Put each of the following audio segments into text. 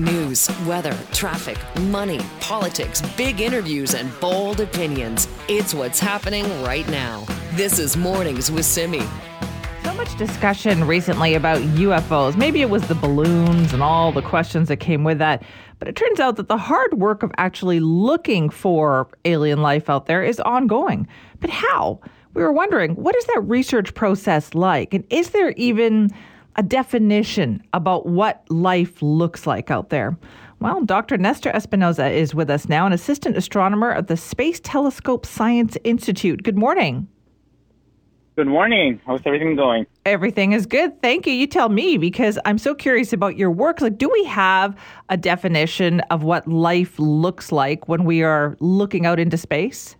News, weather, traffic, money, politics, big interviews, and bold opinions. It's what's happening right now. This is Mornings with Simi. So much discussion recently about UFOs. Maybe it was the balloons and all the questions that came with that. But it turns out that the hard work of actually looking for alien life out there is ongoing. But how? We were wondering, what is that research process like? And is there even a definition about what life looks like out there. Well, Dr. Nestor Espinoza is with us now, an assistant astronomer at the Space Telescope Science Institute. Good morning. Good morning. How's everything going? Everything is good. Thank you. You tell me because I'm so curious about your work. Like, do we have a definition of what life looks like when we are looking out into space?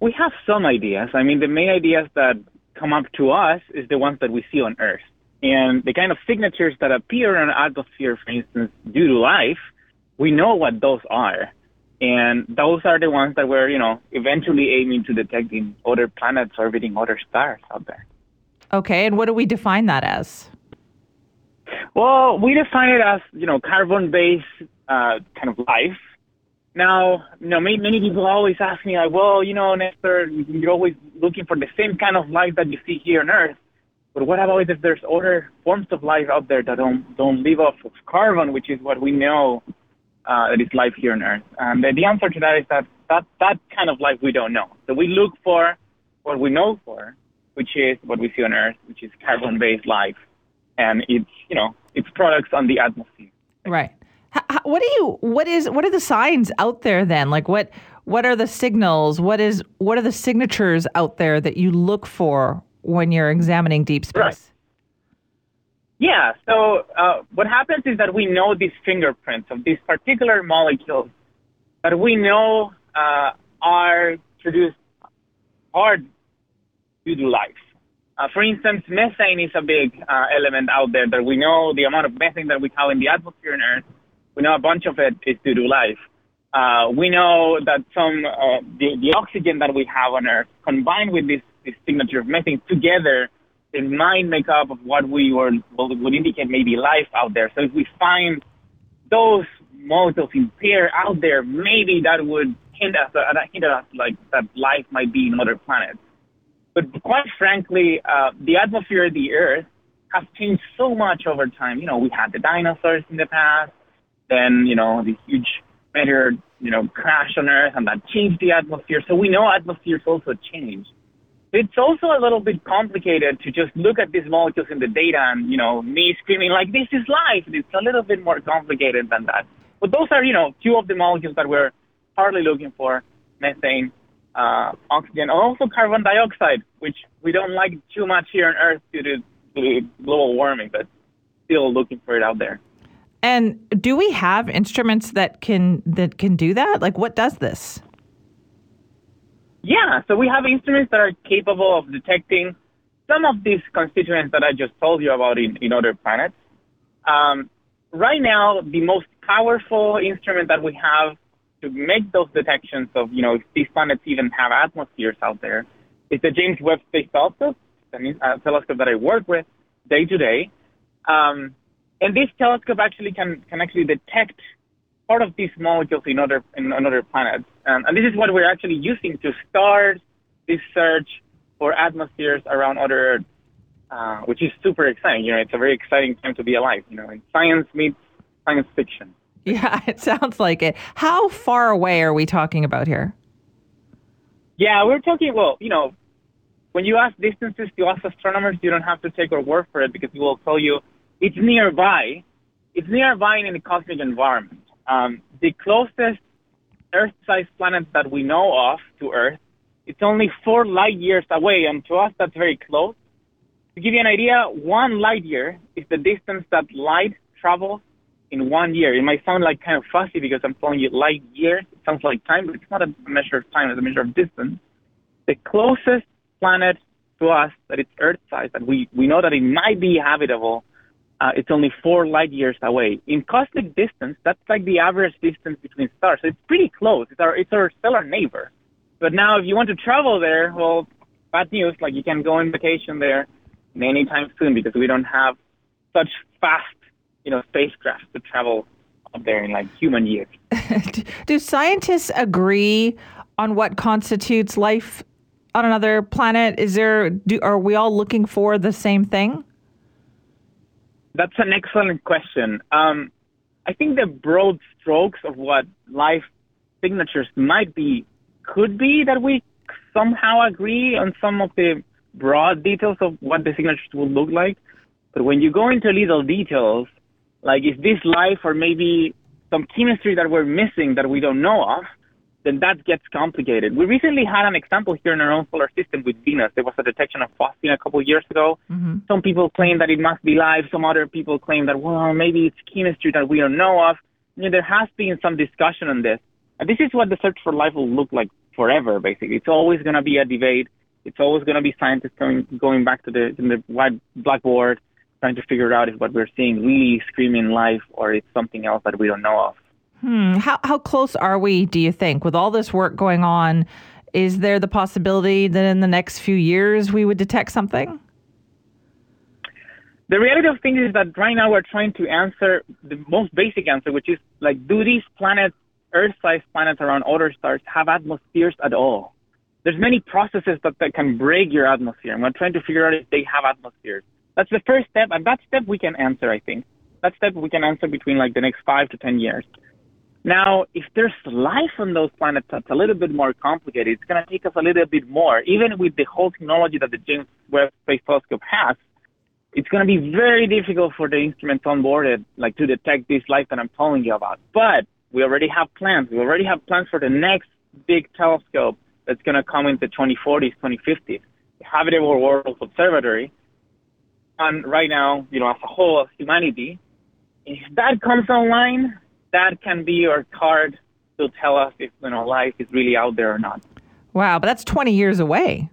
We have some ideas. I mean, the main ideas that come up to us is the ones that we see on Earth. And the kind of signatures that appear in our atmosphere, for instance, due to life, we know what those are. And those are the ones that we're, you know, eventually aiming to detect in other planets orbiting other stars out there. Okay, and what do we define that as? Well, we define it as, you know, carbon-based uh, kind of life now, you know, many, many people always ask me, like, well, you know, Nestor, you're always looking for the same kind of life that you see here on Earth. But what about if there's other forms of life out there that don't don't live off of carbon, which is what we know uh, that is life here on Earth? And the, the answer to that is that, that that kind of life we don't know. So we look for what we know for, which is what we see on Earth, which is carbon-based life, and it's you know its products on the atmosphere. Right. How, what do you what is what are the signs out there then? Like what what are the signals? What is what are the signatures out there that you look for when you're examining deep space? Right. Yeah. So uh, what happens is that we know these fingerprints of these particular molecules that we know uh, are produced hard due to life. Uh, for instance, methane is a big uh, element out there that we know the amount of methane that we have in the atmosphere on Earth we know a bunch of it is due to life. Uh, we know that some uh, the, the oxygen that we have on Earth, combined with this, this signature of methane, together, they might make up of what we were would indicate maybe life out there. So if we find those molecules in pair out there, maybe that would hint us, uh, hint us like that life might be in other planets. But quite frankly, uh, the atmosphere of the Earth has changed so much over time. You know, we had the dinosaurs in the past. Then, you know, the huge meteor, you know, crash on Earth and that changed the atmosphere. So we know atmospheres also change. It's also a little bit complicated to just look at these molecules in the data and, you know, me screaming like, this is life. It's a little bit more complicated than that. But those are, you know, two of the molecules that we're partly looking for, methane, uh, oxygen, and also carbon dioxide, which we don't like too much here on Earth due to global warming, but still looking for it out there. And do we have instruments that can that can do that? Like what does this? Yeah, so we have instruments that are capable of detecting some of these constituents that I just told you about in, in other planets. Um, right now, the most powerful instrument that we have to make those detections of, you know, if these planets even have atmospheres out there is the James Webb Space Telescope, a telescope that I work with day to day. Um, and this telescope actually can, can actually detect part of these molecules in other in other planets. Um, and this is what we're actually using to start this search for atmospheres around other Earth, uh, which is super exciting. You know, it's a very exciting time to be alive. You know, and science meets science fiction. Yeah, it sounds like it. How far away are we talking about here? Yeah, we're talking. Well, you know, when you ask distances to us astronomers, you don't have to take our word for it because we will tell you it's nearby. It's nearby in the cosmic environment. Um, the closest Earth-sized planet that we know of to Earth, it's only four light years away, and to us that's very close. To give you an idea, one light year is the distance that light travels in one year. It might sound like kind of fussy because I'm telling you light years. It sounds like time, but it's not a measure of time, it's a measure of distance. The closest planet to us that it's Earth-sized that we, we know that it might be habitable, uh, it's only four light years away. In cosmic distance, that's like the average distance between stars. So it's pretty close. It's our, it's our stellar neighbor. But now, if you want to travel there, well, bad news. Like you can go on vacation there anytime soon because we don't have such fast, you know, spacecraft to travel up there in like human years. Do scientists agree on what constitutes life on another planet? Is there? Do, are we all looking for the same thing? That's an excellent question. Um, I think the broad strokes of what life signatures might be could be that we somehow agree on some of the broad details of what the signatures will look like. But when you go into little details, like is this life or maybe some chemistry that we're missing that we don't know of, then that gets complicated. We recently had an example here in our own solar system with Venus. There was a detection of phosphine a couple of years ago. Mm-hmm. Some people claim that it must be life. Some other people claim that, well, maybe it's chemistry that we don't know of. You know, there has been some discussion on this. And this is what the search for life will look like forever, basically. It's always going to be a debate. It's always going to be scientists going, going back to the, to the white blackboard, trying to figure out if what we're seeing really screaming life or it's something else that we don't know of. Hmm. How how close are we? Do you think with all this work going on? Is there the possibility that in the next few years we would detect something? The reality of things is that right now we're trying to answer the most basic answer, which is like, do these planets, Earth-sized planets around other stars, have atmospheres at all? There's many processes that, that can break your atmosphere, and we're trying to figure out if they have atmospheres. That's the first step, and that step we can answer, I think. That step we can answer between like the next five to ten years. Now, if there's life on those planets that's a little bit more complicated, it's going to take us a little bit more. Even with the whole technology that the James Webb Space Telescope has, it's going to be very difficult for the instruments on board it, like to detect this life that I'm telling you about. But we already have plans. We already have plans for the next big telescope that's going to come in the 2040s, 2050s, the Habitable Worlds Observatory. And right now, you know, as a whole, as humanity, if that comes online, that can be our card to tell us if you know life is really out there or not. Wow, but that's 20 years away.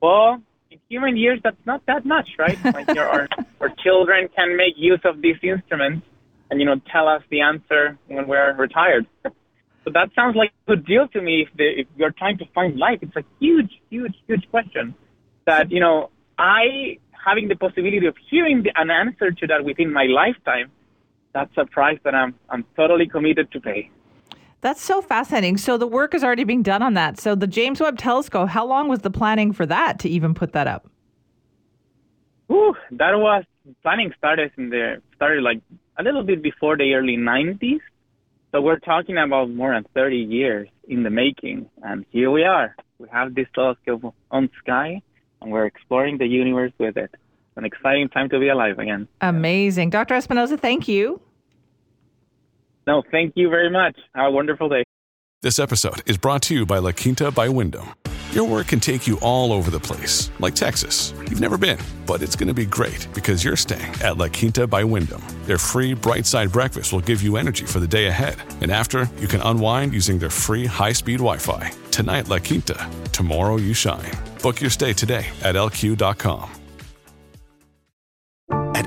Well, in human years, that's not that much, right? like our, our children can make use of these instruments and, you know, tell us the answer when we're retired. so that sounds like a good deal to me if, the, if you're trying to find life. It's a huge, huge, huge question that, you know, I, having the possibility of hearing the, an answer to that within my lifetime, that's a price that I'm I'm totally committed to pay. That's so fascinating. So the work is already being done on that. So the James Webb Telescope, how long was the planning for that to even put that up? Ooh, that was planning started in the started like a little bit before the early 90s. So we're talking about more than 30 years in the making, and here we are. We have this telescope on sky, and we're exploring the universe with it an exciting time to be alive again. Amazing. Dr. Espinoza, thank you. No, thank you very much. Have a wonderful day. This episode is brought to you by La Quinta by Wyndham. Your work can take you all over the place, like Texas. You've never been, but it's going to be great because you're staying at La Quinta by Wyndham. Their free bright side breakfast will give you energy for the day ahead. And after, you can unwind using their free high speed Wi Fi. Tonight, La Quinta. Tomorrow, you shine. Book your stay today at lq.com.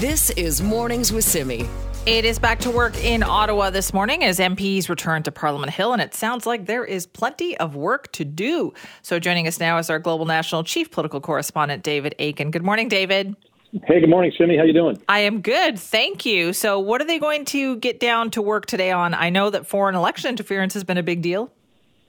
This is Mornings with Simi. It is back to work in Ottawa this morning as MPs return to Parliament Hill, and it sounds like there is plenty of work to do. So, joining us now is our Global National Chief Political Correspondent, David Akin. Good morning, David. Hey, good morning, Simi. How you doing? I am good, thank you. So, what are they going to get down to work today on? I know that foreign election interference has been a big deal.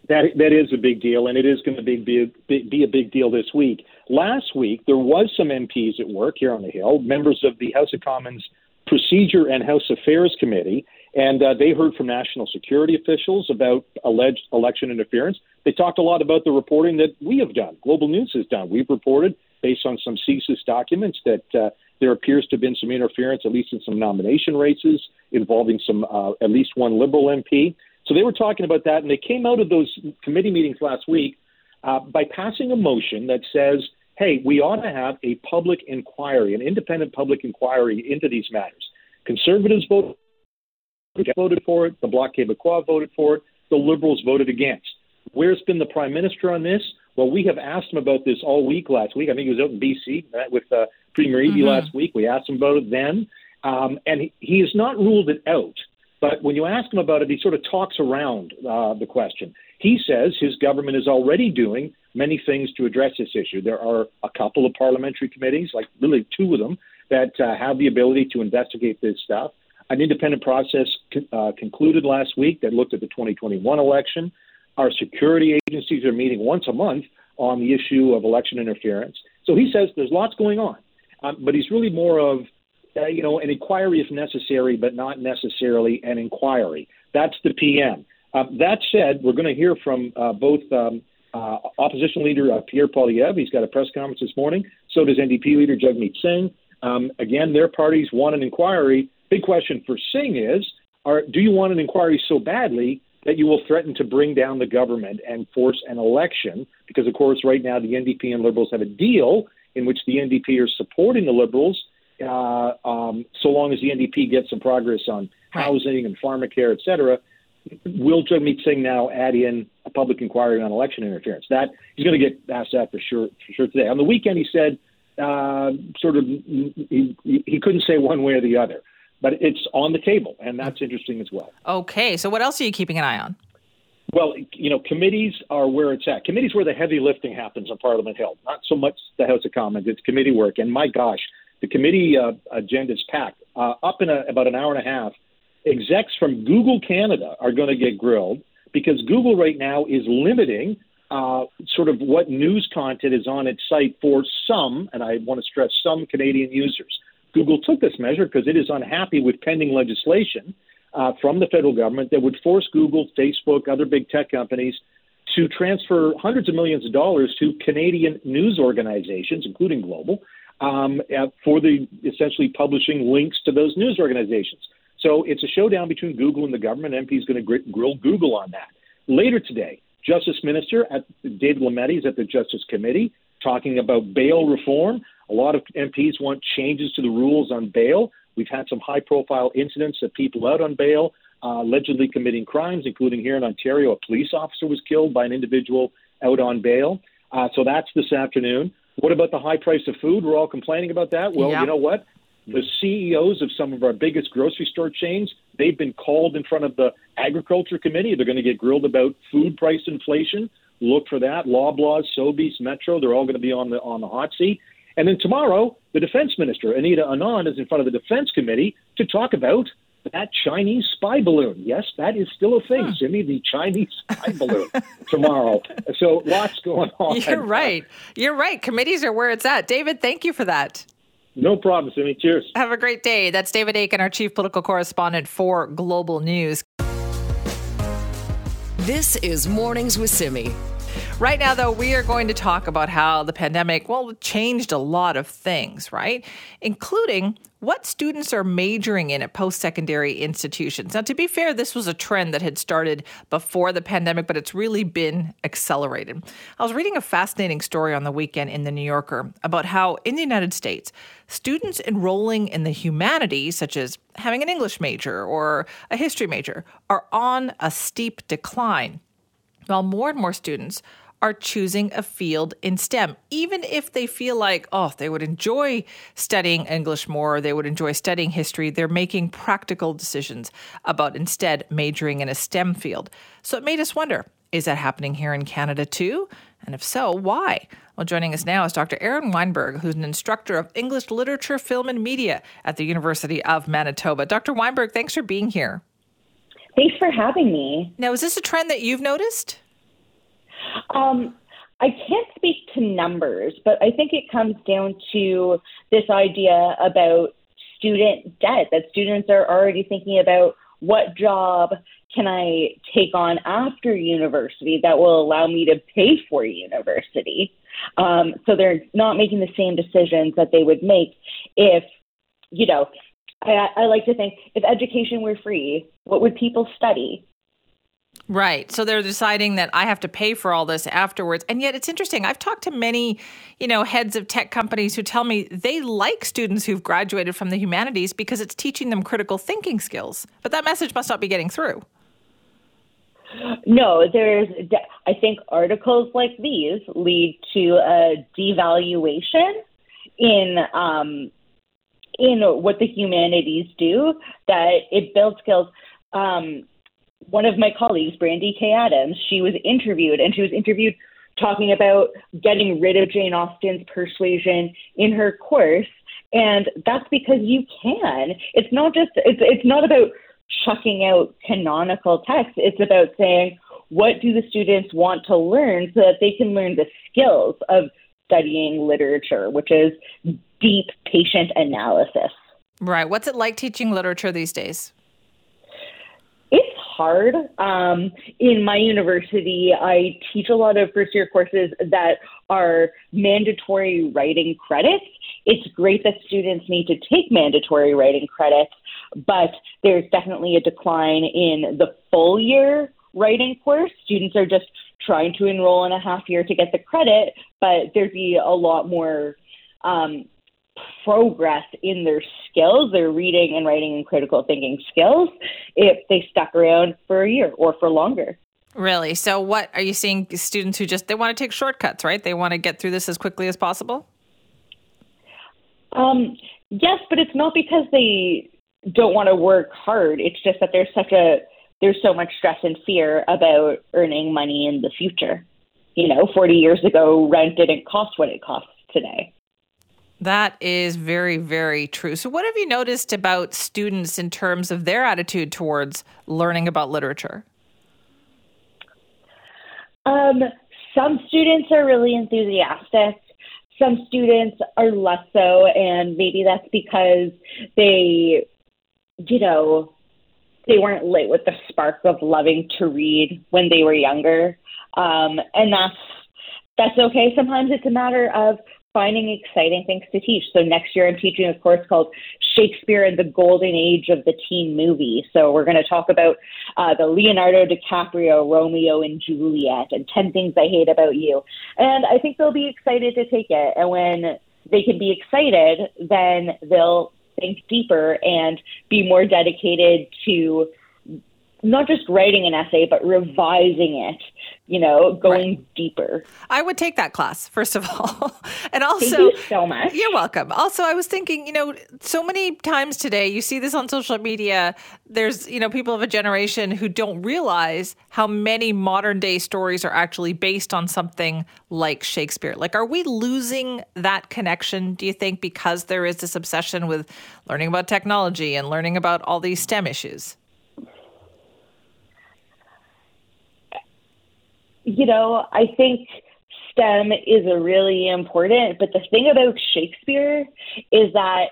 That that is a big deal, and it is going to be be, be a big deal this week. Last week there was some MPs at work here on the Hill, members of the House of Commons Procedure and House Affairs Committee, and uh, they heard from national security officials about alleged election interference. They talked a lot about the reporting that we have done, Global News has done. We've reported based on some CSIS documents that uh, there appears to have been some interference, at least in some nomination races involving some uh, at least one Liberal MP. So they were talking about that, and they came out of those committee meetings last week uh, by passing a motion that says, "Hey, we ought to have a public inquiry, an independent public inquiry into these matters." Conservatives voted voted for it, the Bloc Québécois voted for it, the Liberals voted against. Where's been the Prime Minister on this? Well, we have asked him about this all week last week. I think he was out in BC with uh, Premier Eby mm-hmm. last week. We asked him about it then, um, and he, he has not ruled it out. But when you ask him about it, he sort of talks around uh, the question. He says his government is already doing many things to address this issue. There are a couple of parliamentary committees, like really two of them, that uh, have the ability to investigate this stuff. An independent process uh, concluded last week that looked at the 2021 election. Our security agencies are meeting once a month on the issue of election interference. So he says there's lots going on, um, but he's really more of, uh, you know, an inquiry if necessary, but not necessarily an inquiry. That's the PM. Uh, that said, we're going to hear from uh, both um, uh, opposition leader uh, Pierre Poilievre. He's got a press conference this morning. So does NDP leader Jagmeet Singh. Um, again, their parties want an inquiry. Big question for Singh is, are, do you want an inquiry so badly that you will threaten to bring down the government and force an election. Because, of course, right now the NDP and Liberals have a deal in which the NDP are supporting the Liberals uh, um, so long as the NDP gets some progress on housing and pharmacare, et cetera. Will Jagmeet Singh now add in a public inquiry on election interference? That he's going to get asked that for sure, for sure today. On the weekend, he said uh, sort of he, he couldn't say one way or the other but it's on the table, and that's interesting as well. Okay, so what else are you keeping an eye on? Well, you know, committees are where it's at. Committees where the heavy lifting happens on Parliament Hill. Not so much the House of Commons; it's committee work. And my gosh, the committee uh, agenda is packed. Uh, up in a, about an hour and a half, execs from Google Canada are going to get grilled because Google right now is limiting uh, sort of what news content is on its site for some, and I want to stress some Canadian users. Google took this measure because it is unhappy with pending legislation uh, from the federal government that would force Google, Facebook, other big tech companies to transfer hundreds of millions of dollars to Canadian news organizations, including Global, um, uh, for the essentially publishing links to those news organizations. So it's a showdown between Google and the government. MP is going to grill Google on that. Later today, Justice Minister at David Lametti is at the Justice Committee talking about bail reform. A lot of MPs want changes to the rules on bail. We've had some high profile incidents of people out on bail uh, allegedly committing crimes, including here in Ontario, a police officer was killed by an individual out on bail. Uh, so that's this afternoon. What about the high price of food? We're all complaining about that. Well, yeah. you know what? The CEOs of some of our biggest grocery store chains, they've been called in front of the Agriculture Committee. They're going to get grilled about food price inflation. Look for that. Loblaws, Sobeys, Metro, they're all going to be on the on the hot seat. And then tomorrow, the defense minister, Anita Anand, is in front of the defense committee to talk about that Chinese spy balloon. Yes, that is still a thing, huh. Simi, the Chinese spy balloon tomorrow. So lots going on. You're right. You're right. Committees are where it's at. David, thank you for that. No problem, Simi. Cheers. Have a great day. That's David Akin, our chief political correspondent for Global News. This is Mornings with Simi. Right now, though, we are going to talk about how the pandemic, well, changed a lot of things, right? Including what students are majoring in at post secondary institutions. Now, to be fair, this was a trend that had started before the pandemic, but it's really been accelerated. I was reading a fascinating story on the weekend in The New Yorker about how in the United States, students enrolling in the humanities, such as having an English major or a history major, are on a steep decline while more and more students are choosing a field in STEM, even if they feel like, oh, they would enjoy studying English more, they would enjoy studying history, they're making practical decisions about instead majoring in a STEM field. So it made us wonder is that happening here in Canada too? And if so, why? Well, joining us now is Dr. Erin Weinberg, who's an instructor of English literature, film, and media at the University of Manitoba. Dr. Weinberg, thanks for being here. Thanks for having me. Now, is this a trend that you've noticed? Um, I can't speak to numbers, but I think it comes down to this idea about student debt that students are already thinking about what job can I take on after university that will allow me to pay for university. Um, so they're not making the same decisions that they would make if, you know, I, I like to think if education were free, what would people study? Right. So they're deciding that I have to pay for all this afterwards. And yet it's interesting. I've talked to many, you know, heads of tech companies who tell me they like students who've graduated from the humanities because it's teaching them critical thinking skills. But that message must not be getting through. No, there's I think articles like these lead to a devaluation in um in what the humanities do that it builds skills um one of my colleagues, Brandy K. Adams, she was interviewed, and she was interviewed talking about getting rid of Jane Austen's persuasion in her course. And that's because you can. It's not just it's it's not about chucking out canonical texts. It's about saying what do the students want to learn so that they can learn the skills of studying literature, which is deep patient analysis. Right. What's it like teaching literature these days? Hard. Um, in my university, I teach a lot of first year courses that are mandatory writing credits. It's great that students need to take mandatory writing credits, but there's definitely a decline in the full year writing course. Students are just trying to enroll in a half year to get the credit, but there'd be a lot more um, progress in their skills, their reading and writing and critical thinking skills, if they stuck around for a year or for longer. Really? So, what are you seeing students who just they want to take shortcuts, right? They want to get through this as quickly as possible. Um, yes, but it's not because they don't want to work hard. It's just that there's such a there's so much stress and fear about earning money in the future. You know, 40 years ago, rent didn't cost what it costs today. That is very, very true. So, what have you noticed about students in terms of their attitude towards learning about literature? Um, some students are really enthusiastic. Some students are less so, and maybe that's because they, you know, they weren't lit with the spark of loving to read when they were younger, um, and that's that's okay. Sometimes it's a matter of finding exciting things to teach. So next year I'm teaching a course called Shakespeare and the Golden Age of the Teen Movie. So we're going to talk about uh, the Leonardo DiCaprio Romeo and Juliet and 10 Things I Hate About You. And I think they'll be excited to take it. And when they can be excited, then they'll think deeper and be more dedicated to not just writing an essay, but revising it, you know, going right. deeper. I would take that class, first of all. and also, Thank you so much. You're welcome. Also, I was thinking, you know, so many times today, you see this on social media. There's, you know, people of a generation who don't realize how many modern day stories are actually based on something like Shakespeare. Like, are we losing that connection, do you think, because there is this obsession with learning about technology and learning about all these STEM issues? You know, I think STEM is a really important, but the thing about Shakespeare is that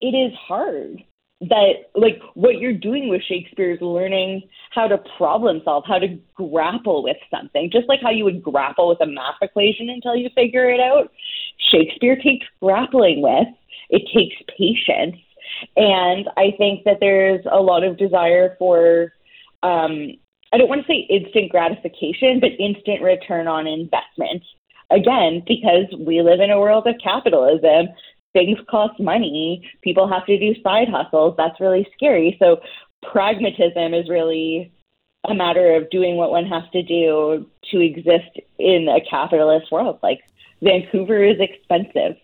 it is hard. That, like, what you're doing with Shakespeare is learning how to problem solve, how to grapple with something, just like how you would grapple with a math equation until you figure it out. Shakespeare takes grappling with, it takes patience. And I think that there's a lot of desire for um, I don't want to say instant gratification, but instant return on investment. Again, because we live in a world of capitalism, things cost money, people have to do side hustles. That's really scary. So, pragmatism is really a matter of doing what one has to do to exist in a capitalist world. Like, Vancouver is expensive.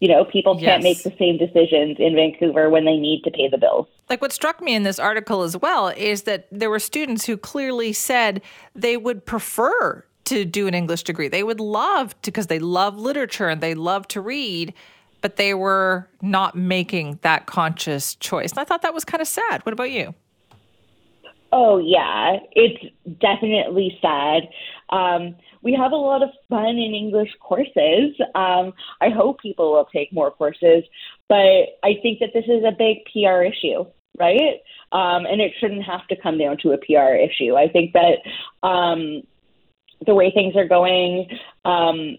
You know, people can't yes. make the same decisions in Vancouver when they need to pay the bills. Like what struck me in this article as well is that there were students who clearly said they would prefer to do an English degree. They would love to because they love literature and they love to read, but they were not making that conscious choice. And I thought that was kind of sad. What about you? Oh, yeah, it's definitely sad. Um, we have a lot of fun in English courses. Um, I hope people will take more courses, but I think that this is a big PR issue, right? Um, and it shouldn't have to come down to a PR issue. I think that um, the way things are going, um,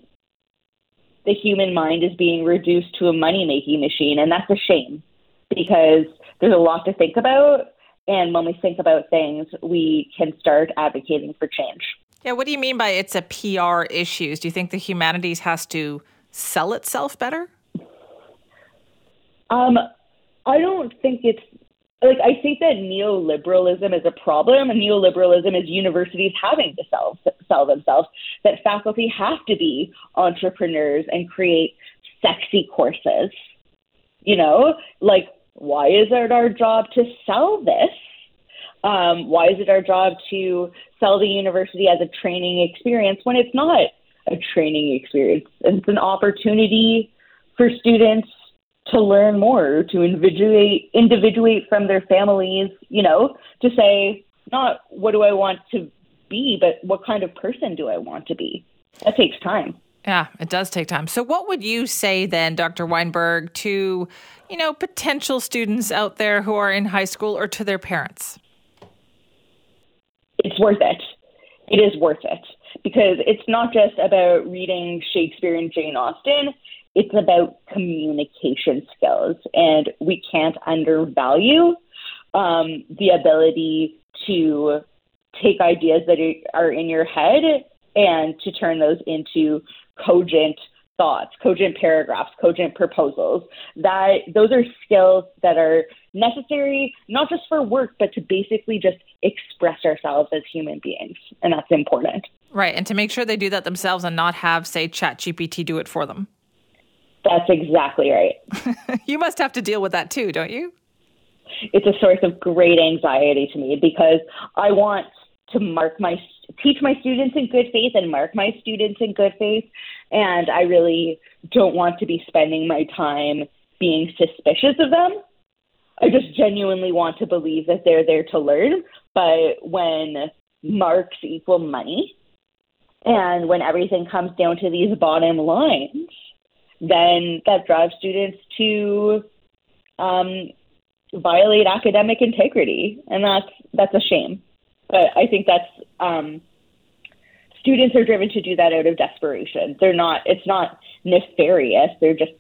the human mind is being reduced to a money making machine, and that's a shame because there's a lot to think about. And when we think about things, we can start advocating for change. Yeah, what do you mean by it's a PR issue? Do you think the humanities has to sell itself better? Um, I don't think it's like I think that neoliberalism is a problem, and neoliberalism is universities having to sell sell themselves. That faculty have to be entrepreneurs and create sexy courses. You know, like why is it our job to sell this? Um, why is it our job to sell the university as a training experience when it's not a training experience? It's an opportunity for students to learn more, to individuate, individuate from their families, you know, to say, not what do I want to be, but what kind of person do I want to be? That takes time. Yeah, it does take time. So, what would you say then, Dr. Weinberg, to you know potential students out there who are in high school or to their parents? It's worth it. It is worth it because it's not just about reading Shakespeare and Jane Austen it's about communication skills, and we can't undervalue um, the ability to take ideas that are in your head and to turn those into cogent thoughts, cogent paragraphs, cogent proposals. That those are skills that are necessary not just for work, but to basically just express ourselves as human beings, and that's important. Right, and to make sure they do that themselves and not have, say, ChatGPT do it for them. That's exactly right. you must have to deal with that too, don't you? It's a source of great anxiety to me because I want to mark my teach my students in good faith and mark my students in good faith and I really don't want to be spending my time being suspicious of them. I just genuinely want to believe that they're there to learn, but when marks equal money and when everything comes down to these bottom lines, then that drives students to um, violate academic integrity, and that's that's a shame. But I think that's um, students are driven to do that out of desperation. They're not. It's not nefarious. They're just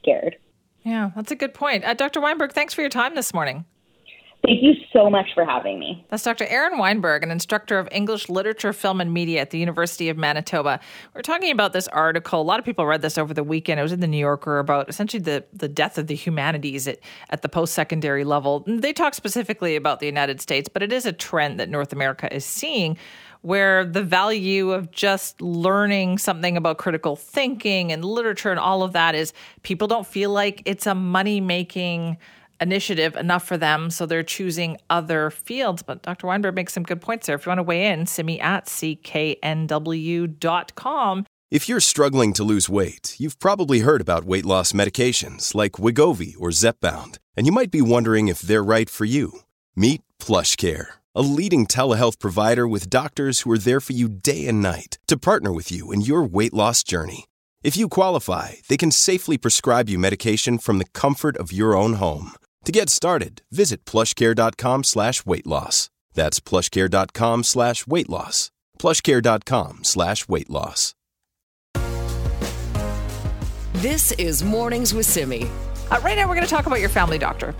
scared. Yeah, that's a good point. Uh, Dr. Weinberg, thanks for your time this morning. Thank you so much for having me. That's Dr. Erin Weinberg, an instructor of English literature, film, and media at the University of Manitoba. We're talking about this article. A lot of people read this over the weekend. It was in the New Yorker about essentially the, the death of the humanities at, at the post secondary level. They talk specifically about the United States, but it is a trend that North America is seeing where the value of just learning something about critical thinking and literature and all of that is people don't feel like it's a money making initiative enough for them, so they're choosing other fields. But Dr. Weinberg makes some good points there. If you want to weigh in, simi at cknw.com. If you're struggling to lose weight, you've probably heard about weight loss medications like Wegovy or Zepbound, and you might be wondering if they're right for you. Meet PlushCare, a leading telehealth provider with doctors who are there for you day and night to partner with you in your weight loss journey. If you qualify, they can safely prescribe you medication from the comfort of your own home. To get started, visit plushcare.com slash weight loss. That's plushcare.com slash weight loss. Plushcare.com slash weight loss. This is Mornings with Simi. Uh, right now, we're going to talk about your family doctor.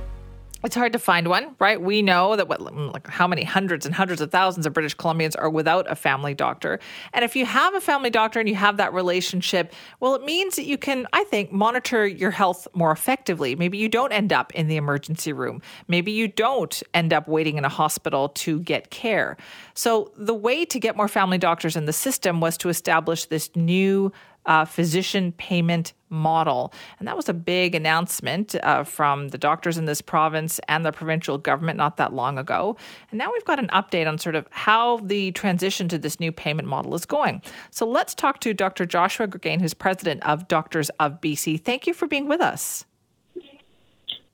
It's hard to find one, right? We know that what mm, like how many hundreds and hundreds of thousands of British Columbians are without a family doctor. And if you have a family doctor and you have that relationship, well, it means that you can, I think, monitor your health more effectively. Maybe you don't end up in the emergency room. Maybe you don't end up waiting in a hospital to get care. So the way to get more family doctors in the system was to establish this new uh, physician payment model. And that was a big announcement uh, from the doctors in this province and the provincial government not that long ago. And now we've got an update on sort of how the transition to this new payment model is going. So let's talk to Dr. Joshua Greggain, who's president of Doctors of BC. Thank you for being with us.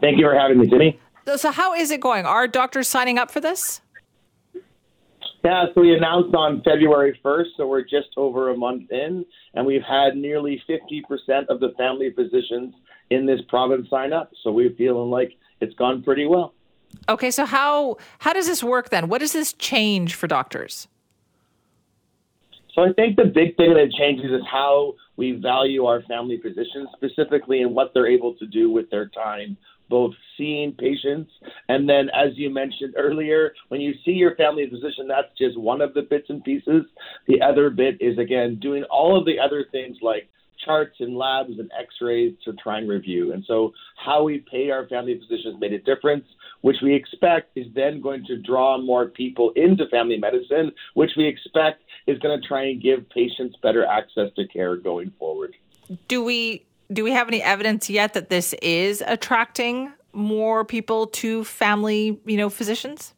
Thank you for having me, Jenny. So, how is it going? Are doctors signing up for this? Yeah, so we announced on February 1st, so we're just over a month in, and we've had nearly 50% of the family physicians in this province sign up. So we're feeling like it's gone pretty well. Okay, so how how does this work then? What does this change for doctors? So I think the big thing that changes is how we value our family physicians specifically and what they're able to do with their time both seeing patients. And then as you mentioned earlier when you see your family physician that's just one of the bits and pieces. The other bit is again doing all of the other things like charts and labs and x-rays to try and review. And so how we pay our family physicians made a difference which we expect is then going to draw more people into family medicine which we expect is going to try and give patients better access to care going forward. Do we do we have any evidence yet that this is attracting more people to family, you know, physicians?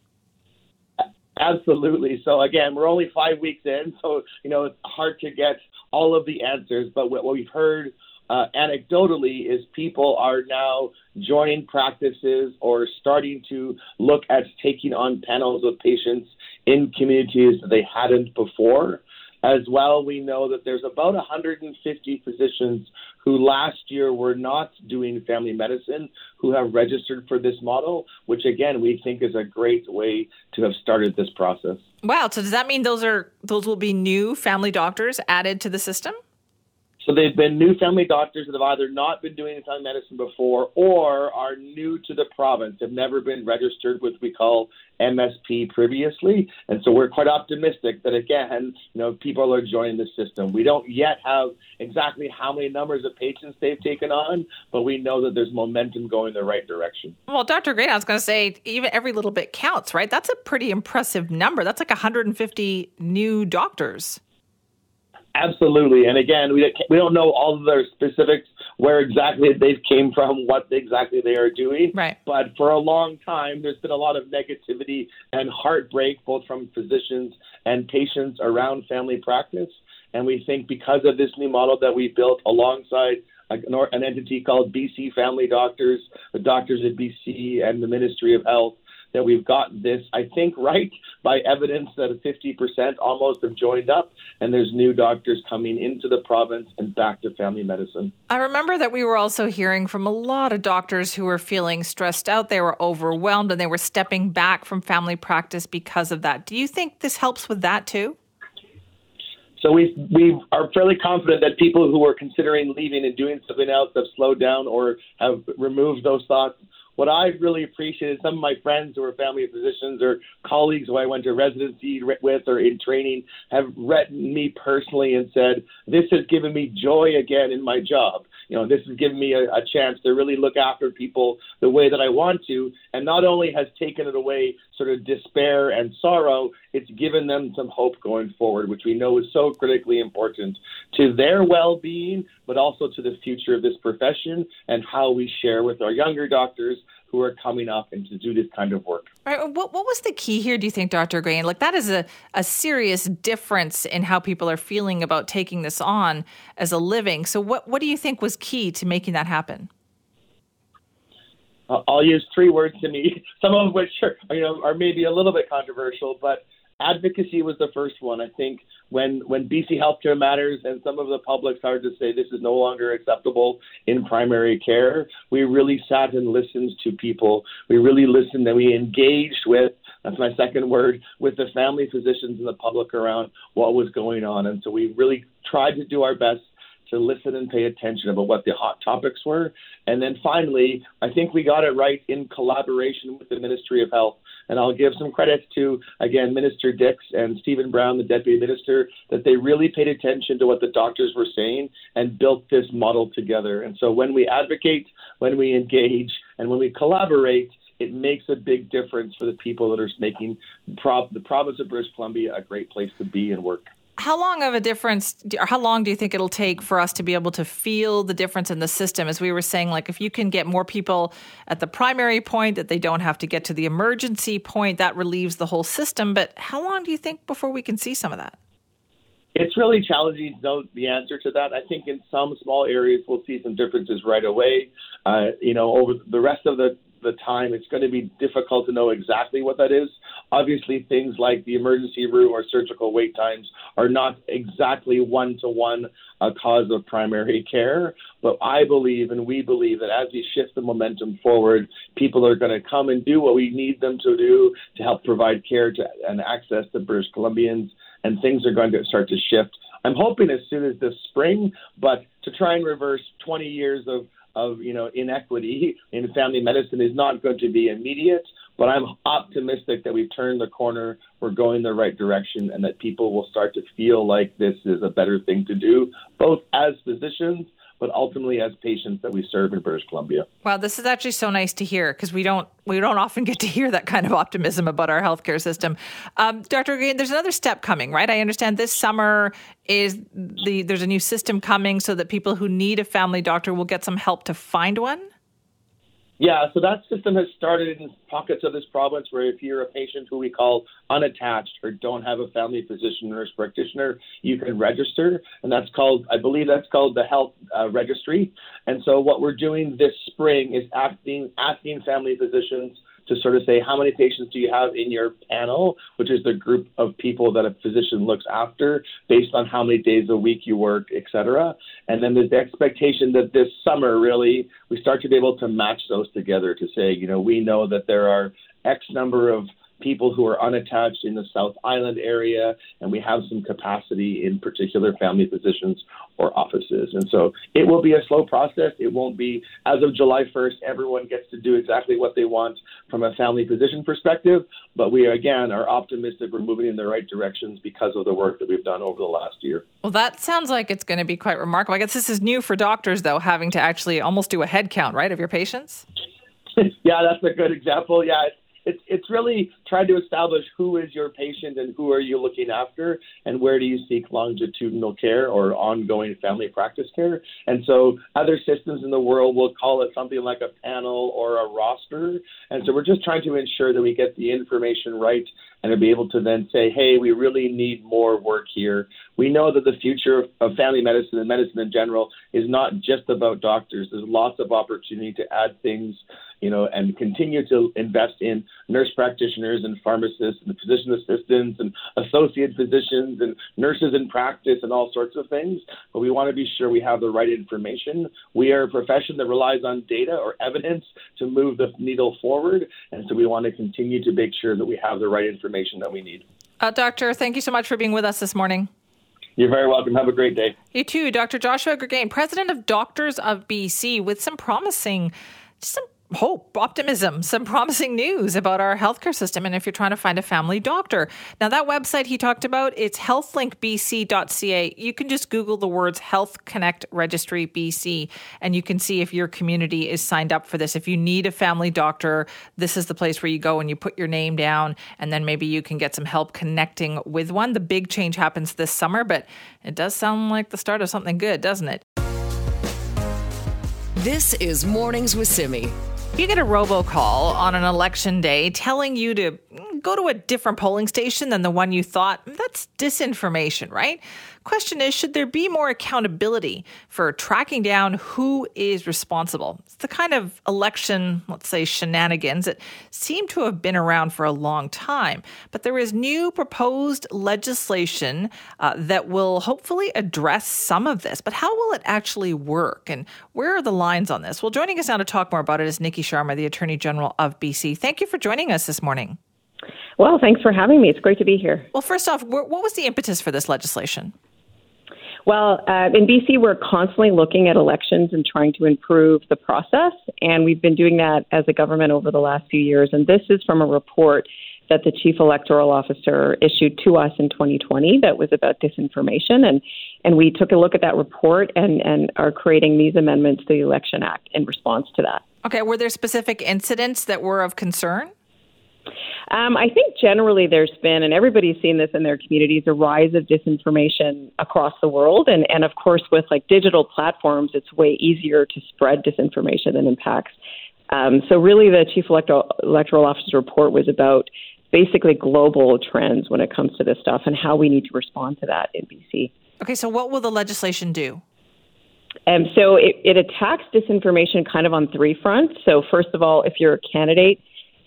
Absolutely. So again, we're only five weeks in, so you know it's hard to get all of the answers. But what we've heard uh, anecdotally is people are now joining practices or starting to look at taking on panels of patients in communities that they hadn't before. As well, we know that there's about 150 physicians who last year were not doing family medicine who have registered for this model, which again we think is a great way to have started this process. Wow! So does that mean those are those will be new family doctors added to the system? So they've been new family doctors that have either not been doing family medicine before or are new to the province, have never been registered with what we call MSP previously. And so we're quite optimistic that again, you know, people are joining the system. We don't yet have exactly how many numbers of patients they've taken on, but we know that there's momentum going the right direction. Well, Dr. Green, I was going to say even every little bit counts, right? That's a pretty impressive number. That's like 150 new doctors. Absolutely. And again, we, we don't know all of their specifics, where exactly they came from, what exactly they are doing. Right. But for a long time, there's been a lot of negativity and heartbreak, both from physicians and patients around family practice. And we think because of this new model that we built alongside an entity called BC Family Doctors, the doctors at BC, and the Ministry of Health, that we've got this, I think, right by evidence that 50% almost have joined up, and there's new doctors coming into the province and back to family medicine. I remember that we were also hearing from a lot of doctors who were feeling stressed out, they were overwhelmed, and they were stepping back from family practice because of that. Do you think this helps with that too? So we we are fairly confident that people who are considering leaving and doing something else have slowed down or have removed those thoughts what I really appreciated, is some of my friends who are family physicians or colleagues who I went to residency with or in training have written me personally and said, This has given me joy again in my job. You know, this has given me a, a chance to really look after people the way that I want to. And not only has taken it away sort of despair and sorrow, it's given them some hope going forward, which we know is so critically important to their well being, but also to the future of this profession and how we share with our younger doctors who are coming up and to do this kind of work. Right. What, what was the key here, do you think, Dr. Green? Like, that is a, a serious difference in how people are feeling about taking this on as a living. So, what, what do you think was key to making that happen? Uh, I'll use three words to me, some of which are, you know, are maybe a little bit controversial, but advocacy was the first one. I think when when BC Healthcare Matters and some of the public started to say this is no longer acceptable in primary care, we really sat and listened to people. We really listened and we engaged with that's my second word with the family physicians and the public around what was going on. And so we really tried to do our best to listen and pay attention about what the hot topics were. And then finally, I think we got it right in collaboration with the Ministry of Health. And I'll give some credit to, again, Minister Dix and Stephen Brown, the Deputy Minister, that they really paid attention to what the doctors were saying and built this model together. And so when we advocate, when we engage, and when we collaborate, it makes a big difference for the people that are making the province of British Columbia a great place to be and work how long of a difference or how long do you think it'll take for us to be able to feel the difference in the system as we were saying like if you can get more people at the primary point that they don't have to get to the emergency point that relieves the whole system but how long do you think before we can see some of that it's really challenging to know the answer to that. I think in some small areas we'll see some differences right away. Uh, you know, over the rest of the the time. It's going to be difficult to know exactly what that is. Obviously, things like the emergency room or surgical wait times are not exactly one to one a cause of primary care. But I believe and we believe that as we shift the momentum forward, people are going to come and do what we need them to do to help provide care to, and access to British Columbians, and things are going to start to shift. I'm hoping as soon as this spring, but to try and reverse 20 years of of you know inequity in family medicine is not going to be immediate. But I'm optimistic that we've turned the corner, we're going the right direction, and that people will start to feel like this is a better thing to do, both as physicians but ultimately as patients that we serve in British Columbia. Wow, this is actually so nice to hear because we don't we don't often get to hear that kind of optimism about our healthcare system. Um, Dr. Greggain, there's another step coming, right? I understand this summer is the there's a new system coming so that people who need a family doctor will get some help to find one. Yeah, so that system has started in pockets of this province where if you're a patient who we call unattached or don't have a family physician nurse practitioner, you can register, and that's called, I believe that's called the health uh, registry. And so what we're doing this spring is asking asking family physicians to sort of say how many patients do you have in your panel, which is the group of people that a physician looks after based on how many days a week you work, et cetera. And then there's the expectation that this summer, really, we start to be able to match those together to say, you know, we know that there are X number of people who are unattached in the South Island area, and we have some capacity in particular family physicians or offices. And so it will be a slow process. It won't be, as of July 1st, everyone gets to do exactly what they want from a family physician perspective. But we, again, are optimistic we're moving in the right directions because of the work that we've done over the last year. Well, that sounds like it's going to be quite remarkable. I guess this is new for doctors, though, having to actually almost do a head count, right, of your patients? yeah, that's a good example. Yeah, it's it's really trying to establish who is your patient and who are you looking after and where do you seek longitudinal care or ongoing family practice care. And so other systems in the world will call it something like a panel or a roster. And so we're just trying to ensure that we get the information right and to be able to then say, hey, we really need more work here. We know that the future of family medicine and medicine in general is not just about doctors. There's lots of opportunity to add things you know, and continue to invest in nurse practitioners and pharmacists and physician assistants and associate physicians and nurses in practice and all sorts of things. But we want to be sure we have the right information. We are a profession that relies on data or evidence to move the needle forward. And so we want to continue to make sure that we have the right information that we need. Uh, doctor, thank you so much for being with us this morning. You're very welcome. Have a great day. You too, Dr. Joshua Greggain, president of Doctors of BC, with some promising, some hope, optimism, some promising news about our healthcare system. And if you're trying to find a family doctor, now that website he talked about, it's healthlinkbc.ca. You can just Google the words Health Connect Registry BC, and you can see if your community is signed up for this. If you need a family doctor, this is the place where you go and you put your name down, and then maybe you can get some help connecting with one. The big change happens this summer, but it does sound like the start of something good, doesn't it? This is Mornings with Simi. You get a robocall on an election day telling you to go to a different polling station than the one you thought. That's disinformation, right? Question is should there be more accountability for tracking down who is responsible? It's the kind of election, let's say, shenanigans that seem to have been around for a long time. But there is new proposed legislation uh, that will hopefully address some of this. But how will it actually work? And where are the lines on this? Well, joining us now to talk more about it is Niki Sharma, the Attorney General of BC. Thank you for joining us this morning. Well, thanks for having me. It's great to be here. Well, first off, what was the impetus for this legislation? Well, uh, in BC, we're constantly looking at elections and trying to improve the process, and we've been doing that as a government over the last few years. And this is from a report that the chief electoral officer issued to us in 2020 that was about disinformation, and and we took a look at that report and and are creating these amendments to the Election Act in response to that. Okay, were there specific incidents that were of concern? Um, I think generally there's been, and everybody's seen this in their communities, a rise of disinformation across the world. And, and of course, with like digital platforms, it's way easier to spread disinformation than impacts. Um, so, really, the Chief Electoral, Electoral Officer's report was about basically global trends when it comes to this stuff and how we need to respond to that in BC. Okay, so what will the legislation do? And so it, it attacks disinformation kind of on three fronts. So, first of all, if you're a candidate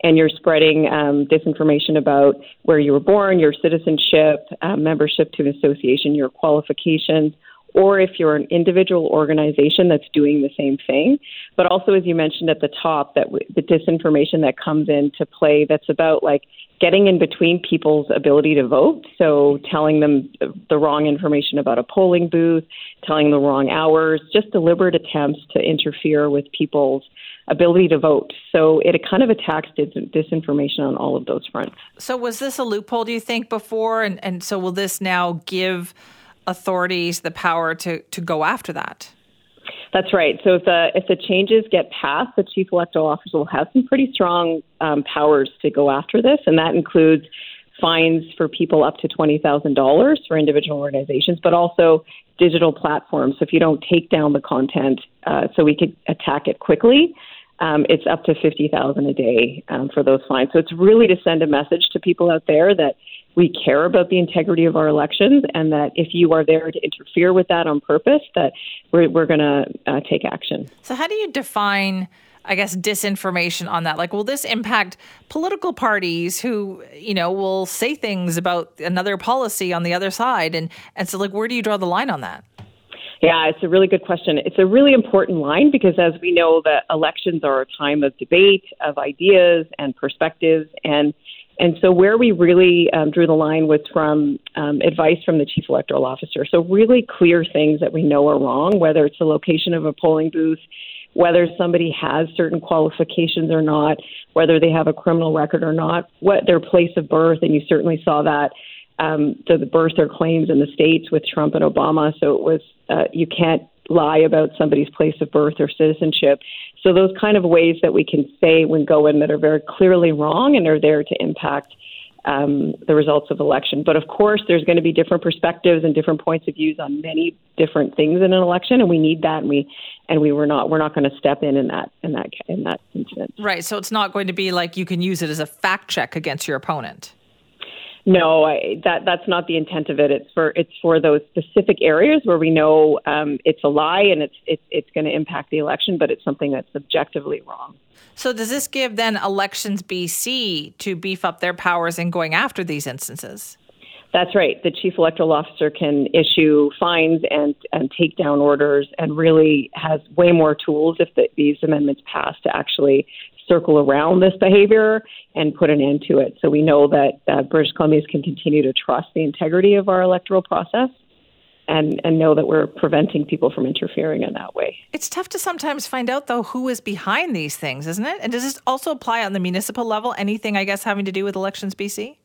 and you're spreading um, disinformation about where you were born, your citizenship, uh, membership to an association, your qualifications, or if you're an individual organization that's doing the same thing. But also, as you mentioned at the top, that w- the disinformation that comes into play that's about like getting in between people's ability to vote. So telling them the wrong information about a polling booth, telling the wrong hours, just deliberate attempts to interfere with people's ability to vote. So it kind of attacks dis- disinformation on all of those fronts. So was this a loophole, do you think, before? And, and so will this now give authorities the power to, to go after that? That's right. So if the if the changes get passed, the chief electoral officer will have some pretty strong um, powers to go after this, and that includes fines for people up to twenty thousand dollars for individual organizations, but also digital platforms. So if you don't take down the content, uh, so we could attack it quickly. Um, it's up to fifty thousand a day um, for those fines. So it's really to send a message to people out there that we care about the integrity of our elections, and that if you are there to interfere with that on purpose, that we're, we're going to uh, take action. So, how do you define? I guess disinformation on that. Like, will this impact political parties who, you know, will say things about another policy on the other side? And and so, like, where do you draw the line on that? Yeah, it's a really good question. It's a really important line because, as we know, that elections are a time of debate, of ideas and perspectives, and and so, where we really um, drew the line was from um, advice from the chief electoral officer. So, really clear things that we know are wrong, whether it's the location of a polling booth, whether somebody has certain qualifications or not, whether they have a criminal record or not, what their place of birth, and you certainly saw that um, to the birther claims in the states with Trump and Obama. So it was uh, you can't lie about somebody's place of birth or citizenship. So those kind of ways that we can say when go in that are very clearly wrong and are there to impact um, the results of election. But of course, there's going to be different perspectives and different points of views on many different things in an election, and we need that. And we and we were not we're not going to step in in that in that in that instance. Right. So it's not going to be like you can use it as a fact check against your opponent. No, I, that that's not the intent of it. It's for it's for those specific areas where we know um, it's a lie and it's it's it's going to impact the election, but it's something that's objectively wrong. So does this give then Elections BC to beef up their powers in going after these instances? That's right. The chief electoral officer can issue fines and, and take down orders and really has way more tools if the, these amendments pass to actually circle around this behavior and put an end to it. So we know that uh, British Columbians can continue to trust the integrity of our electoral process. And, and know that we're preventing people from interfering in that way. It's tough to sometimes find out, though, who is behind these things, isn't it? And does this also apply on the municipal level? Anything, I guess, having to do with elections BC?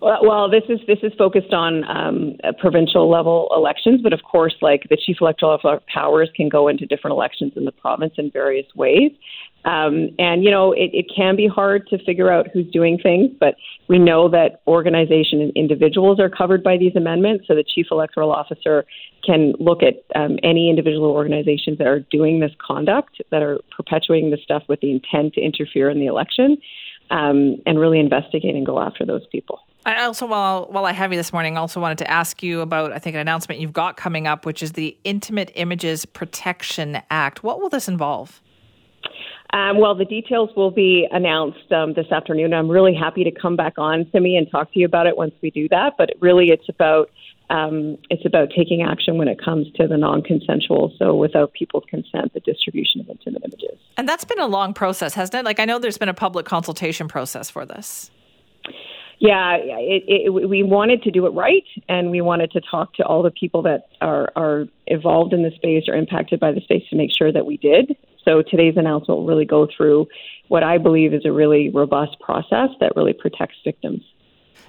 Well, this is this is focused on um, provincial level elections, but of course, like the chief electoral powers can go into different elections in the province in various ways. Um, and, you know, it, it can be hard to figure out who's doing things, but we know that organization and individuals are covered by these amendments. So the chief electoral officer can look at um, any individual organizations that are doing this conduct, that are perpetuating this stuff with the intent to interfere in the election, um, and really investigate and go after those people. I also, while while I have you this morning, also wanted to ask you about I think an announcement you've got coming up, which is the Intimate Images Protection Act. What will this involve? Um, well, the details will be announced um, this afternoon. I'm really happy to come back on, Simi, and talk to you about it once we do that. But really, it's about um, it's about taking action when it comes to the non-consensual, so without people's consent, the distribution of intimate images. And that's been a long process, hasn't it? Like I know there's been a public consultation process for this. Yeah, it, it, we wanted to do it right, and we wanted to talk to all the people that are, are involved in the space or impacted by the space to make sure that we did. So today's announcement will really go through what I believe is a really robust process that really protects victims.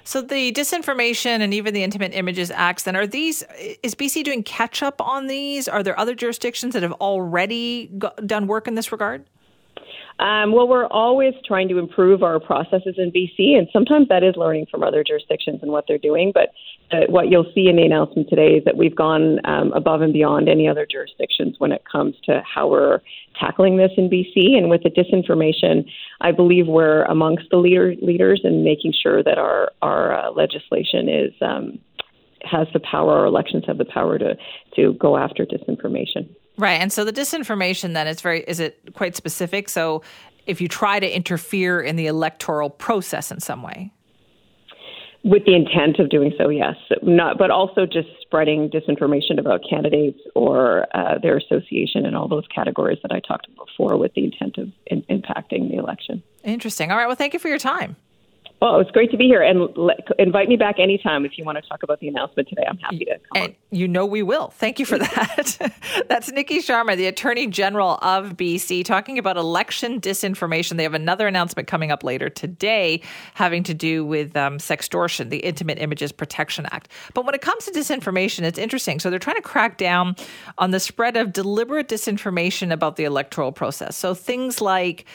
So the disinformation and even the intimate images acts then are these is BC doing catch up on these? Are there other jurisdictions that have already done work in this regard? Um, well, we're always trying to improve our processes in BC, and sometimes that is learning from other jurisdictions and what they're doing. But uh, what you'll see in the announcement today is that we've gone um, above and beyond any other jurisdictions when it comes to how we're tackling this in BC. And with the disinformation, I believe we're amongst the leader, leaders in making sure that our our uh, legislation is. Um, has the power, our elections have the power to, to go after disinformation. Right. And so the disinformation then is very is it quite specific? So if you try to interfere in the electoral process in some way. With the intent of doing so, yes. Not, but also just spreading disinformation about candidates or uh, their association and all those categories that I talked about before, with the intent of in, impacting the election. Interesting. All right. Well, thank you for your time. Well, it's great to be here, and invite me back anytime if you want to talk about the announcement today. I'm happy to. and on. you know we will. Thank you for that. That's Niki Sharma, the Attorney General of BC, talking about election disinformation. They have another announcement coming up later today, having to do with um, sextortion, the Intimate Images Protection Act. But when it comes to disinformation, it's interesting. So they're trying to crack down on the spread of deliberate disinformation about the electoral process. So things like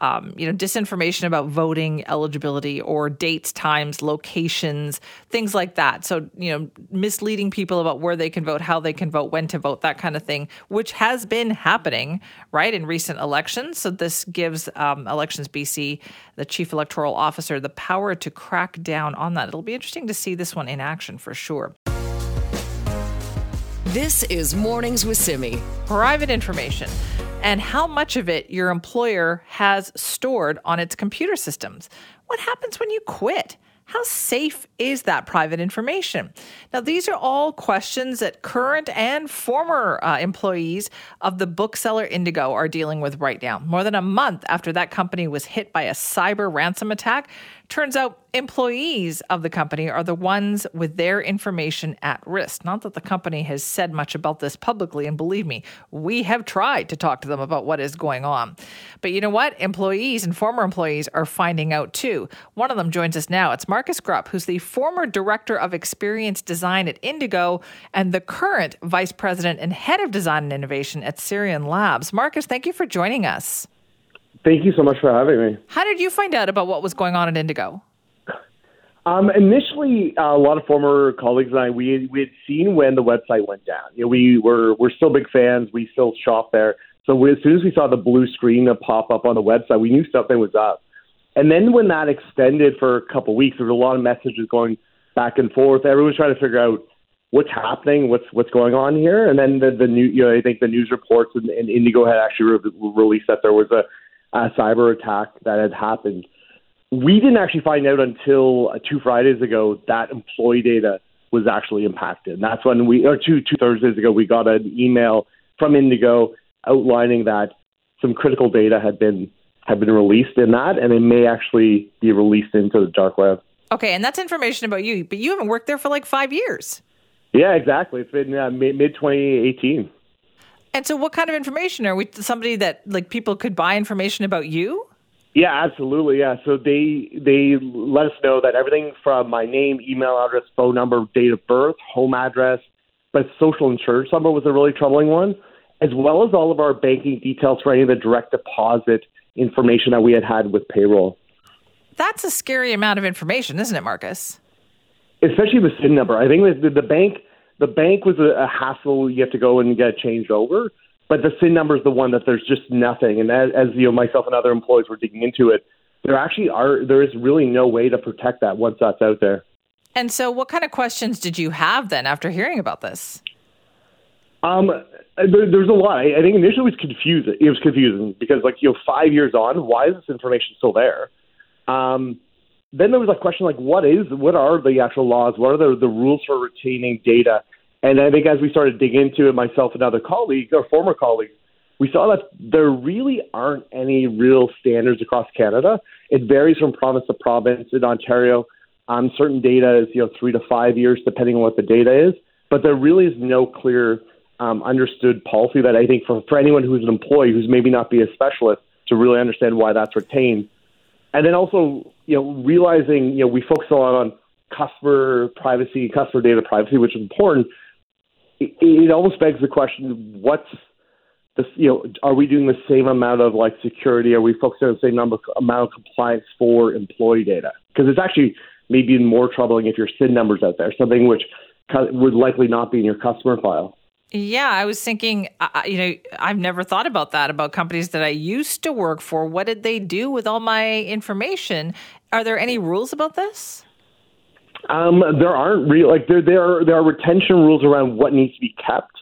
um, you know, disinformation about voting eligibility or dates, times, locations, things like that. So, you know, misleading people about where they can vote, how they can vote, when to vote, that kind of thing, which has been happening, right, in recent elections. So, this gives um, Elections BC, the chief electoral officer, the power to crack down on that. It'll be interesting to see this one in action for sure. This is Mornings with Simi. Private information and how much of it your employer has stored on its computer systems. What happens when you quit? How safe is that private information? Now, these are all questions that current and former uh, employees of the bookseller Indigo are dealing with right now. More than a month after that company was hit by a cyber ransom attack, Turns out employees of the company are the ones with their information at risk. Not that the company has said much about this publicly, and believe me, we have tried to talk to them about what is going on. But you know what? Employees and former employees are finding out too. One of them joins us now. It's Marcus Grupp, who's the former director of experience design at Indigo and the current vice president and head of design and innovation at Syrian Labs. Marcus, thank you for joining us. Thank you so much for having me. How did you find out about what was going on at Indigo? Um, initially, uh, a lot of former colleagues and I we we had seen when the website went down. You know, we were we're still big fans. We still shop there. So we, as soon as we saw the blue screen pop up on the website, we knew something was up. And then when that extended for a couple of weeks, there was a lot of messages going back and forth. Everyone was trying to figure out what's happening, what's what's going on here. And then the the new, you know, I think the news reports and, and Indigo had actually re- released that there was a uh, cyber attack that had happened. We didn't actually find out until uh, two Fridays ago that employee data was actually impacted. And that's when we, or two two Thursdays ago, we got an email from Indigo outlining that some critical data had been had been released in that, and it may actually be released into the dark web. Okay, and that's information about you, but you haven't worked there for like five years. Yeah, exactly. It's been uh, mid 2018. And so, what kind of information are we? Somebody that like people could buy information about you? Yeah, absolutely. Yeah. So they they let us know that everything from my name, email address, phone number, date of birth, home address, but social insurance number was a really troubling one, as well as all of our banking details for any of the direct deposit information that we had had with payroll. That's a scary amount of information, isn't it, Marcus? Especially the SIN number. I think the, the bank the bank was a, a hassle. You have to go and get changed over. But the SIN number is the one that there's just nothing. And as, as you know, myself and other employees were digging into it, there actually are there is really no way to protect that once that's out there. And so, what kind of questions did you have then after hearing about this? Um, there, there's a lot. I, I think initially it was confusing. It was confusing because, like, you know, five years on, why is this information still there? Um, then there was a question like, what is, what are the actual laws? What are the, the rules for retaining data? And I think as we started to dig into it, myself and other colleagues, or former colleagues, we saw that there really aren't any real standards across Canada. It varies from province to province. In Ontario, um, certain data is you know three to five years, depending on what the data is. But there really is no clear, um, understood policy that I think for for anyone who's an employee who's maybe not be a specialist to really understand why that's retained. And then also, you know, realizing you know we focus a lot on customer privacy, customer data privacy, which is important it, it almost begs the question: What's this, you know, are we doing the same amount of like security? Are we focusing on the same number amount of compliance for employee data? Because it's actually maybe even more troubling if your SIN numbers out there, something which would likely not be in your customer file. Yeah, I was thinking, you know, I've never thought about that about companies that I used to work for. What did they do with all my information? Are there any rules about this? Um, there aren't real like there there are there are retention rules around what needs to be kept.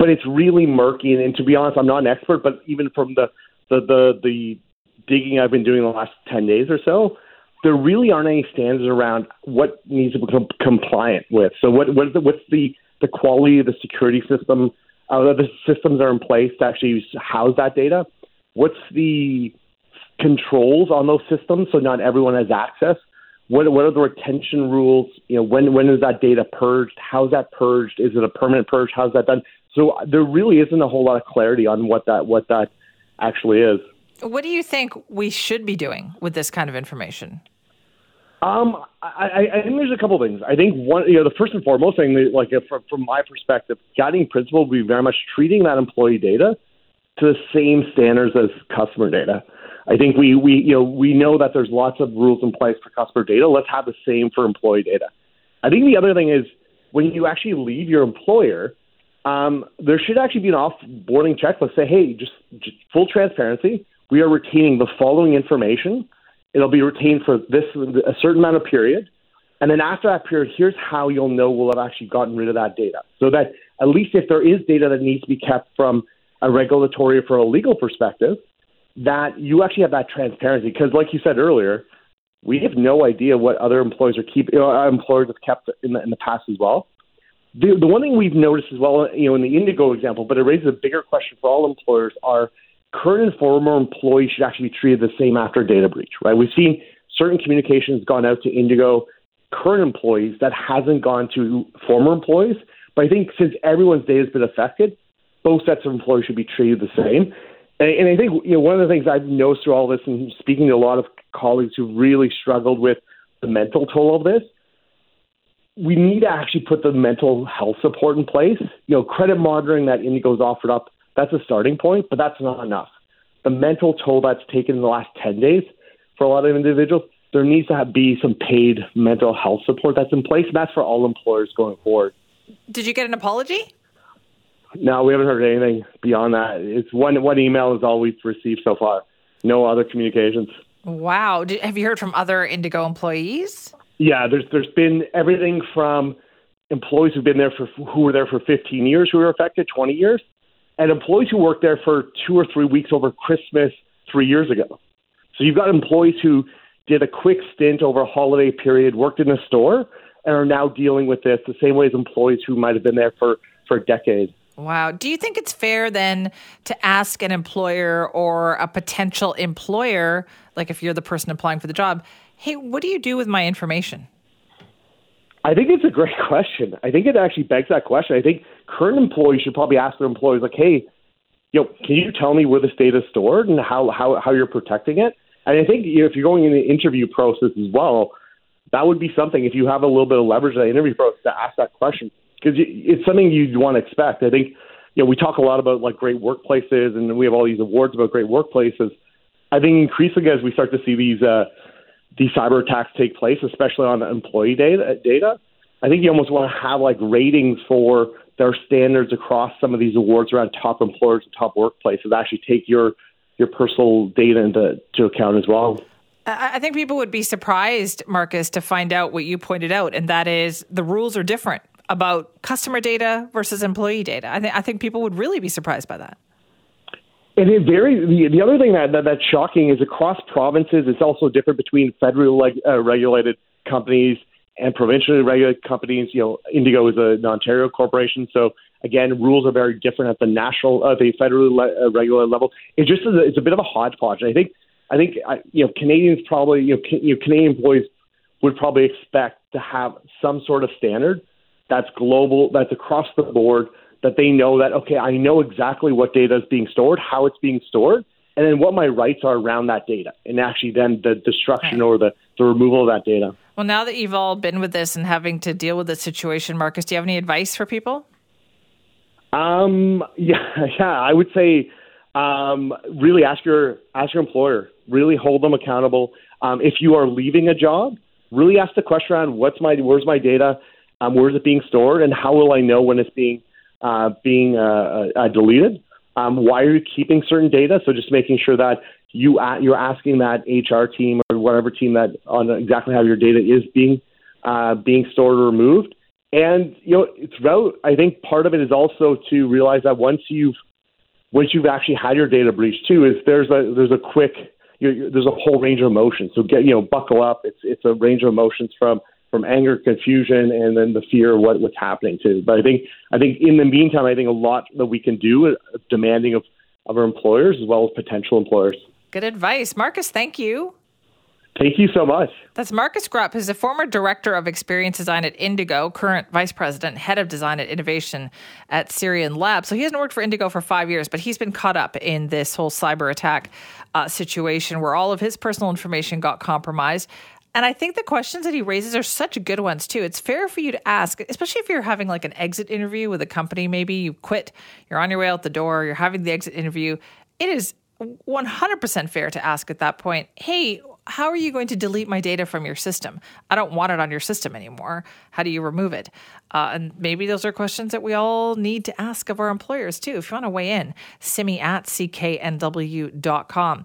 but it's really murky. And, and to be honest, I'm not an expert, but even from the the the, the digging I've been doing the last ten days or so, there really aren't any standards around what needs to become compliant with. So what what what's the the quality of the security system? Uh, the systems are in place to actually house that data. What's the controls on those systems so not everyone has access? What what are the retention rules? You know, when when is that data purged? How's that purged? Is it a permanent purge? How's that done? So there really isn't a whole lot of clarity on what that what that actually is. What do you think we should be doing with this kind of information? Um, I, I think there's a couple things. I think one, you know, the first and foremost thing, like from, from my perspective, guiding principle would be very much treating that employee data to the same standards as customer data. I think we, we, you know, we know that there's lots of rules in place for customer data. Let's have the same for employee data. I think the other thing is when you actually leave your employer, um, there should actually be an off-boarding checklist. Say, hey, just, just full transparency. We are retaining the following information. It'll be retained for this a certain amount of period, and then after that period, here's how you'll know we'll have actually gotten rid of that data. So that at least if there is data that needs to be kept from a regulatory or for a legal perspective, that you actually have that transparency. Because, like you said earlier, we have no idea what other employers are keeping. You uh, know, employers have kept in the, in the past as well. The, the one thing we've noticed as well, you know, in the Indigo example, but it raises a bigger question for all employers: are current and former employees should actually be treated the same after a data breach? Right? We've seen certain communications gone out to Indigo current employees that hasn't gone to former employees. But I think since everyone's data has been affected, both sets of employees should be treated the same. And, and I think you know one of the things I've noticed through all this, and speaking to a lot of colleagues who really struggled with the mental toll of this, we need to actually put the mental health support in place. You know, credit monitoring that Indigo's offered up, that's a starting point, but that's not enough. The mental toll that's taken in the last 10 days for a lot of individuals, there needs to have, be some paid mental health support that's in place, and that's for all employers going forward. Did you get an apology? No, we haven't heard anything beyond that. It's one one email is all we've received so far. No other communications. Wow. Did, have you heard from other Indigo employees? Yeah, there's there's been everything from employees who've been there for who were there for 15 years who were affected, 20 years, and employees who worked there for two or three weeks over Christmas three years ago. So you've got employees who did a quick stint over a holiday period, worked in a store, and are now dealing with this the same way as employees who might have been there for for decades. Wow. Do you think it's fair then to ask an employer or a potential employer, like if you're the person applying for the job, hey, what do you do with my information? I think it's a great question. I think it actually begs that question. I think current employees should probably ask their employees, like, hey, you know, can you tell me where this data is stored and how, how, how you're protecting it? And I think you know, if you're going in the interview process as well, that would be something if you have a little bit of leverage in the interview process to ask that question because it's something you'd want to expect. I think you know we talk a lot about like great workplaces, and we have all these awards about great workplaces. I think increasingly as we start to see these uh, these cyber attacks take place, especially on employee data, data, I think you almost want to have like ratings for their standards across some of these awards around top employers and top workplaces. Actually, take your your personal data into to account as well. I think people would be surprised, Marcus, to find out what you pointed out, and that is the rules are different about customer data versus employee data. I think I think people would really be surprised by that. And it very the, the other thing that, that that's shocking is across provinces, it's also different between federally leg, uh, regulated companies and provincially regulated companies. You know, Indigo is an Ontario corporation, so again, rules are very different at the national, uh, the federally le- uh, regulated level. It's just a, it's a bit of a hodgepodge. I think I think I, you know Canadians probably you know, can, you know Canadian employees would probably expect to have some sort of standard that's global, that's across the board, that they know that, okay, I know exactly what data is being stored, how it's being stored, and then what my rights are around that data, and actually then the destruction or the, the removal of that data. Well, now that you've all been with this and having to deal with this situation, Marcus, do you have any advice for people? Um, yeah, yeah, I would say um, really ask your ask your employer, really hold them accountable. Um, if you are leaving a job, really ask the question around what's my where's my data um, where is it being stored, and how will I know when it's being uh, being uh, uh, deleted? Um, why are you keeping certain data? So just making sure that you you're asking that HR team or whatever team that on exactly how your data is being uh, being stored or removed, And you know, throughout, I think part of it is also to realize that once you've once you've actually had your data breach too, is there's a there's a quick you there's a whole range of emotions. So get you know buckle up. It's it's a range of emotions from from anger, confusion, and then the fear of what, what's happening too. But I think I think in the meantime, I think a lot that we can do, uh, demanding of of our employers as well as potential employers. Good advice, Marcus. Thank you. Thank you so much. That's Marcus Grupp, who's a former director of experience design at Indigo, current vice president, head of design and innovation at Syrian Lab. So he hasn't worked for Indigo for five years, but he's been caught up in this whole cyber attack uh, situation where all of his personal information got compromised. And I think the questions that he raises are such good ones too. It's fair for you to ask, especially if you're having like an exit interview with a company, maybe you quit, you're on your way out the door, you're having the exit interview. It is 100% fair to ask at that point, hey, how are you going to delete my data from your system? I don't want it on your system anymore. How do you remove it? Uh, and maybe those are questions that we all need to ask of our employers too. If you want to weigh in, simi at cknw.com.